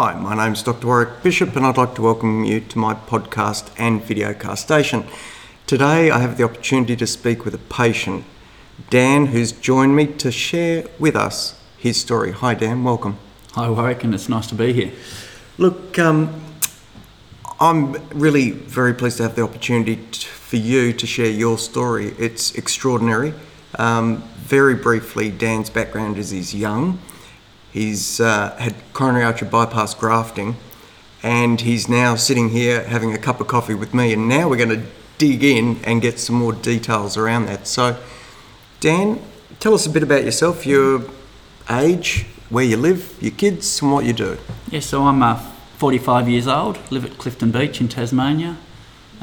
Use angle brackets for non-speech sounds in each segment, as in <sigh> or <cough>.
Hi, my name's Dr. Warwick Bishop, and I'd like to welcome you to my podcast and videocast station. Today, I have the opportunity to speak with a patient, Dan, who's joined me to share with us his story. Hi, Dan, welcome. Hi, Warwick, and it's nice to be here. Look, um, I'm really very pleased to have the opportunity t- for you to share your story. It's extraordinary. Um, very briefly, Dan's background is he's young. He's uh, had coronary artery bypass grafting, and he's now sitting here having a cup of coffee with me. And now we're going to dig in and get some more details around that. So, Dan, tell us a bit about yourself, your age, where you live, your kids, and what you do. Yeah, so I'm uh, 45 years old, live at Clifton Beach in Tasmania.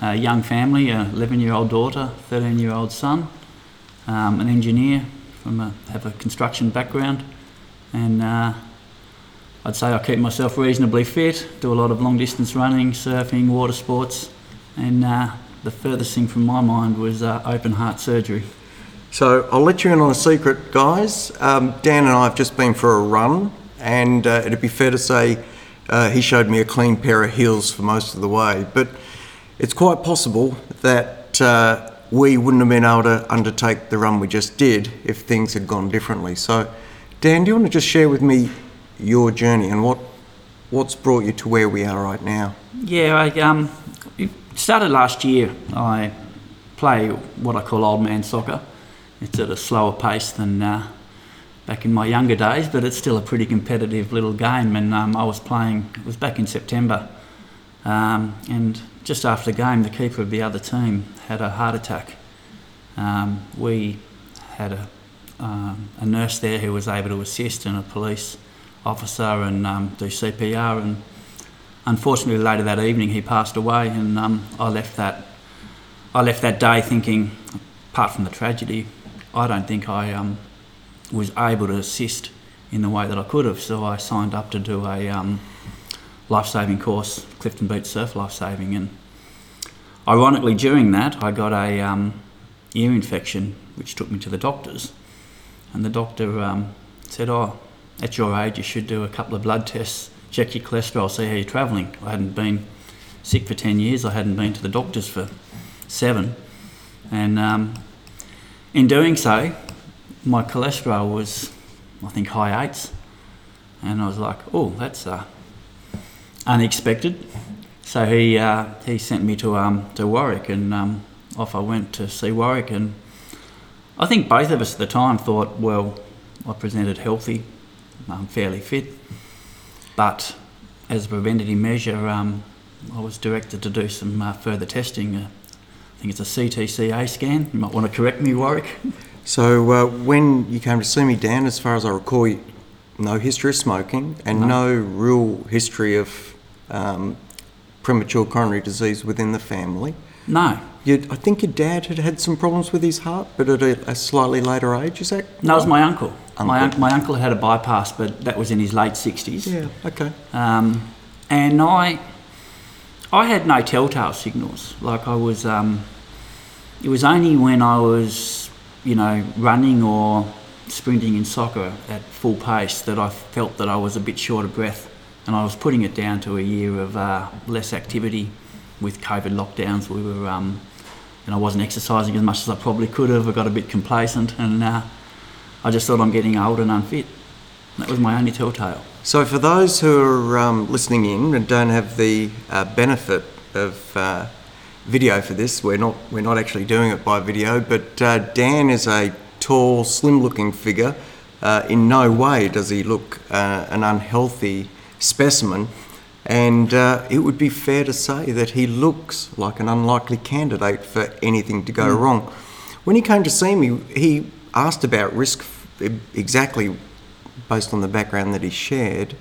A young family, a 11 year old daughter, 13 year old son, um, an engineer, from a, have a construction background, and uh, I'd say I keep myself reasonably fit, do a lot of long distance running, surfing, water sports, and uh, the furthest thing from my mind was uh, open heart surgery. So I'll let you in on a secret, guys. Um, Dan and I have just been for a run, and uh, it'd be fair to say uh, he showed me a clean pair of heels for most of the way. But it's quite possible that uh, we wouldn't have been able to undertake the run we just did if things had gone differently. So, Dan, do you want to just share with me your journey and what what's brought you to where we are right now? Yeah, I um, started last year. I play what I call old man soccer. It's at a slower pace than uh, back in my younger days, but it's still a pretty competitive little game. And um, I was playing, it was back in September, um, and just after the game, the keeper of the other team had a heart attack. Um, we had a, um, a nurse there who was able to assist, and a police officer, and um, do CPR. And unfortunately, later that evening, he passed away, and um, I left that. I left that day thinking, apart from the tragedy, I don't think I um, was able to assist in the way that I could have. So I signed up to do a um, life saving course, Clifton Beach Surf Life Saving. And ironically, during that, I got a um, ear infection, which took me to the doctors. And the doctor um, said, Oh, at your age, you should do a couple of blood tests, check your cholesterol, see how you're travelling. I hadn't been sick for 10 years, I hadn't been to the doctors for seven. And um, in doing so, my cholesterol was, I think, high eights. And I was like, oh, that's uh, unexpected. So he, uh, he sent me to, um, to Warwick, and um, off I went to see Warwick. And I think both of us at the time thought, well, I presented healthy, I'm fairly fit. But as a preventative measure, um, I was directed to do some uh, further testing. Uh, I think it's a CTCA scan. You might want to correct me, Warwick. So uh, when you came to see me, Dan, as far as I recall, you- no history of smoking and no, real history of um, premature coronary disease within the family. No, You, I think your dad had had some problems with his heart, but at a, a slightly later age. Is that? no, it was my uncle. My, Uncle. un- my uncle had a bypass, but that was in his late 60s. Yeah. Okay. Um, and I, I had no telltale signals. Like I was, um, it was only when I was, you know, running or sprinting in soccer at full pace that I felt that I was a bit short of breath, and I was putting it down to a year of uh, less activity with COVID lockdowns. We were, um, and I wasn't exercising as much as I probably could have. I got a bit complacent, and uh, I just thought I'm getting old and unfit. That was my only telltale. So for those who are um, listening in and don't have the uh, benefit of uh, video for this, we're not we're not actually doing it by video. But uh, Dan is a tall, slim-looking figure. Uh, in no way does he look uh, an unhealthy specimen, and uh, it would be fair to say that he looks like an unlikely candidate for anything to go wrong. When he came to see me, he asked about risk exactly based on the background that he shared.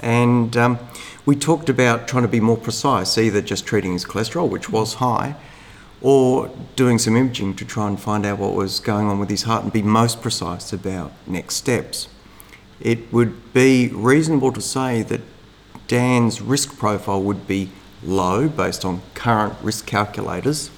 And um, we talked about trying to be more precise, either just treating his cholesterol, which was high, or doing some imaging to try and find out what was going on with his heart and be most precise about next steps. It would be reasonable to say that Dan's risk profile would be low based on current risk calculators.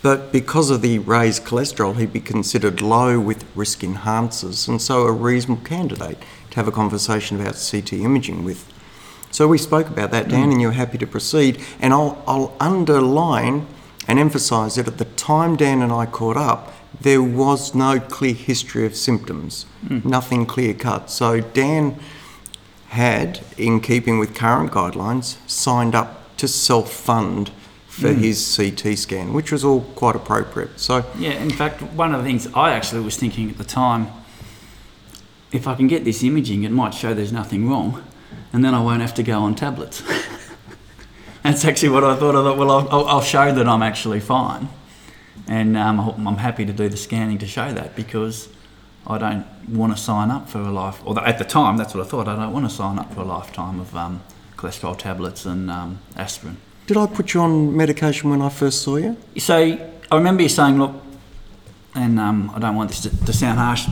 But because of the raised cholesterol, he'd be considered low with risk enhancers, and so a reasonable candidate to have a conversation about CT imaging with. So we spoke about that, Dan, mm. and you're happy to proceed. And I'll, I'll underline and emphasise that at the time Dan and I caught up, there was no clear history of symptoms, hmm. nothing clear cut. So Dan had, in keeping with current guidelines, signed up to self fund for hmm. his CT scan, which was all quite appropriate. So Yeah, in fact, one of the things I actually was thinking at the time, if I can get this imaging, it might show there's nothing wrong, and then I won't have to go on tablets. <laughs> That's actually what I thought. I thought, well, I'll, I'll- I'll show that I'm actually fine, and um, I'm happy to do the scanning to show that because I don't want to sign up for a life. Or at the time, that's what I thought. I don't want to sign up for a lifetime of um, cholesterol tablets and um, aspirin. did I put you on medication when I first saw you? So I remember you saying, look, and um, I don't want this to, to sound harsh.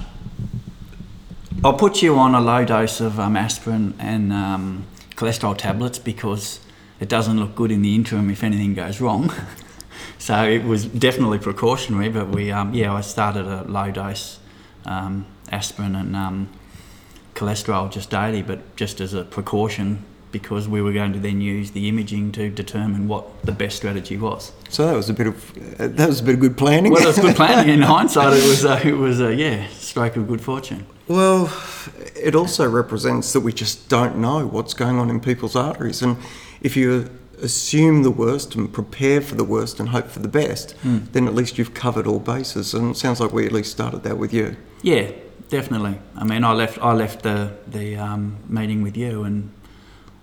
I'll put you on a low dose of um, aspirin and um, cholesterol tablets because it doesn't look good in the interim if anything goes wrong. <laughs> so it was definitely precautionary, but we, um, yeah, I started a low dose um, aspirin and um, cholesterol just daily, but just as a precaution because we were going to then use the imaging to determine what the best strategy was. So that was a bit of uh, that was a bit of good planning. Well, it was good <laughs> planning. In hindsight, it was uh, it was a yeah stroke of good fortune. Well, it also represents that we just don't know what's going on in people's arteries. And if you assume the worst and prepare for the worst and hope for the best, then at least you've covered all bases. And it sounds like we at least started that with you. Yeah, definitely. I mean, I left I left the the um, meeting with you, and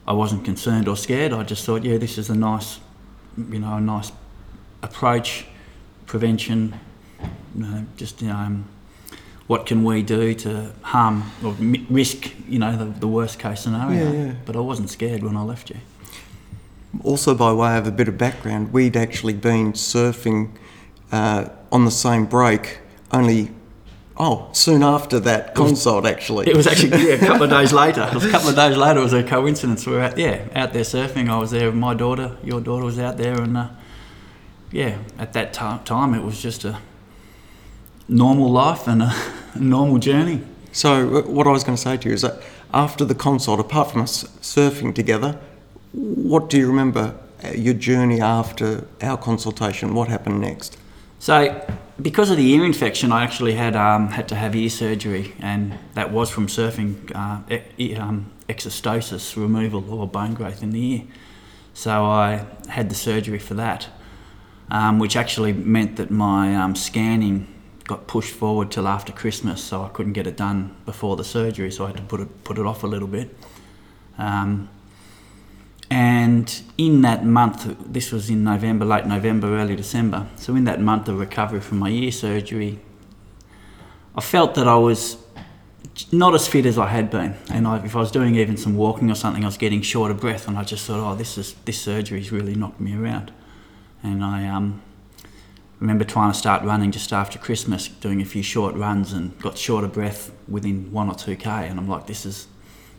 I wasn't concerned or scared. I just thought, yeah, this is a nice, you know, a nice approach, prevention. You know, just you know, um, what can we do to harm or mi- risk, you know, the, the worst case scenario. Yeah, yeah. But I wasn't scared when I left you. Also, by way of a bit of background, we'd actually been surfing uh, on the same break only, oh, soon after that consult, actually. It was actually yeah, a couple of days <laughs> later. It was a couple of days later. It was a coincidence. We were out, yeah, out there surfing. I was there. with My daughter, your daughter, was out there, and uh, yeah, at that ti time, it was just a normal life and a <laughs> normal journey. So, uh, what I was going to say to you is that after the consult, apart from us surfing together, what do you remember uh, your journey after our consultation? What happened next? So, because of the ear infection, I actually had um, had to have ear surgery, and that was from surfing uh, e- um, exostosis, removal or bone growth in the ear. So I had the surgery for that, um, which actually meant that my um, scanning got pushed forward till after Christmas, so I couldn't get it done before the surgery, so I had to put it put it off a little bit. Um, and in that month, this was in November, late November, early December. So in that month of recovery from my ear surgery, I felt that I was not as fit as I had been, and I, if I was doing even some walking or something, I was getting short of breath, and I just thought, oh, this is this surgery's really knocked me around. And I um, remember trying to start running just after Christmas, doing a few short runs, and got short of breath within one or two k, and I'm like, this is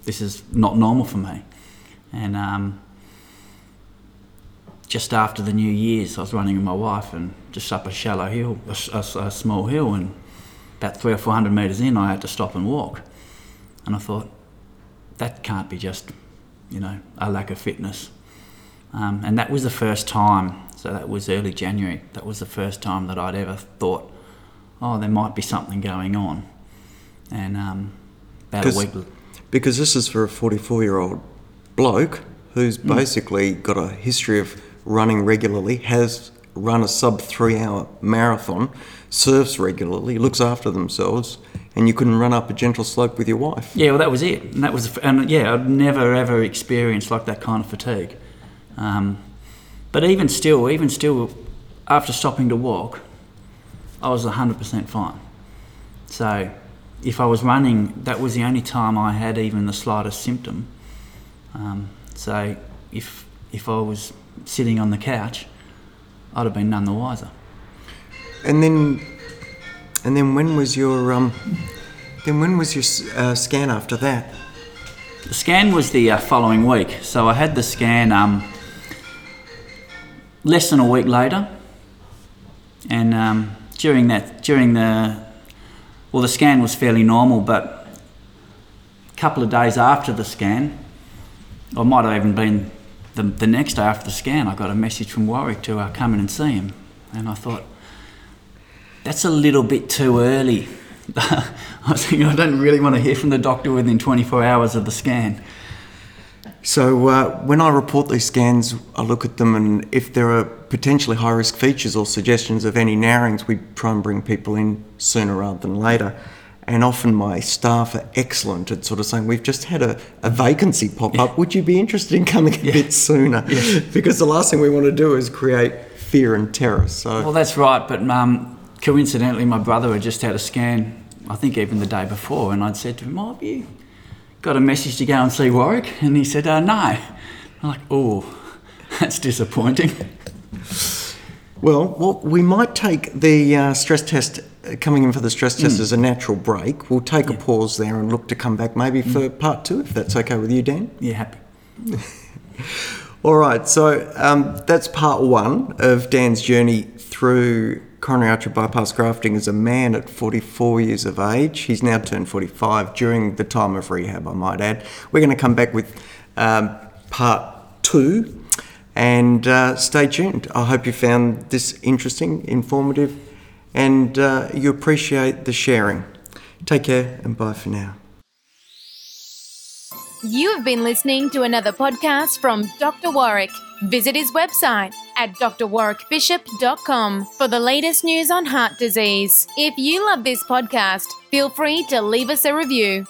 this is not normal for me. And um, just after the New Year's, I was running with my wife and just up a shallow hill, a small hill, and about three or four hundred metres in, I had to stop and walk. And I thought, that can't be just, you know, a lack of fitness. Um, and that was the first time, so that was early January, that was the first time that I'd ever thought, oh, there might be something going on. And um, about a week, Because this is for a 44 year old bloke who's basically got a history of running regularly, has run a sub three hour marathon, surfs regularly, looks after themselves, and you couldn't run up a gentle slope with your wife. Yeah, well, that was it, and that was, and yeah, I'd never ever experienced like that kind of fatigue. Um, but even still, even still, after stopping to walk, I was hundred percent fine. So, if I was running, that was the only time I had even the slightest symptom. Um, so if if I was sitting on the couch, I'd have been none the wiser. And then, and then when was your um, then when was your uh, scan after that? The scan was the uh, following week, so I had the scan um, less than a week later, and um, during that, during the, well, the scan was fairly normal, but a couple of days after the scan, I might have even been the, the next day after the scan, I got a message from Warwick to uh, come in and see him, and I thought that's a little bit too early. <laughs> I was thinking I don't really want to hear from the doctor within 24 hours of the scan. So uh, when I report these scans, I look at them, and if there are potentially high risk features or suggestions of any narrowings, we try and bring people in sooner rather than later. And often my staff are excellent at sort of saying, We've just had a, a vacancy pop up. Would you be interested in coming a bit sooner? Because the last thing we want to do is create fear and terror. So, Well, that's right, but um, coincidentally, my brother had just had a scan, I think even the day before, and I'd said to him, Oh, have you got a message to go and see Warwick? And he said, uh, No. I'm like, Oh, <laughs> that's disappointing. well, well, we might take the uh, stress test, coming in for the stress test as a natural break. We'll take a pause there and look to come back maybe for part two, if that's okay with you, Dan. Yeah, happy. <laughs> All right, so um, that's part one of Dan's journey through coronary artery bypass grafting as a man at 44 years of age. He's now turned 45 during the time of rehab, I might add. We're going to come back with um, part two and uh, stay tuned. I hope you found this interesting, informative, and uh, you appreciate the sharing. Take care and bye for now. You have been listening to another podcast from Dr. Warwick. Visit his website at drwarwickbishop.com for the latest news on heart disease. If you love this podcast, feel free to leave us a review.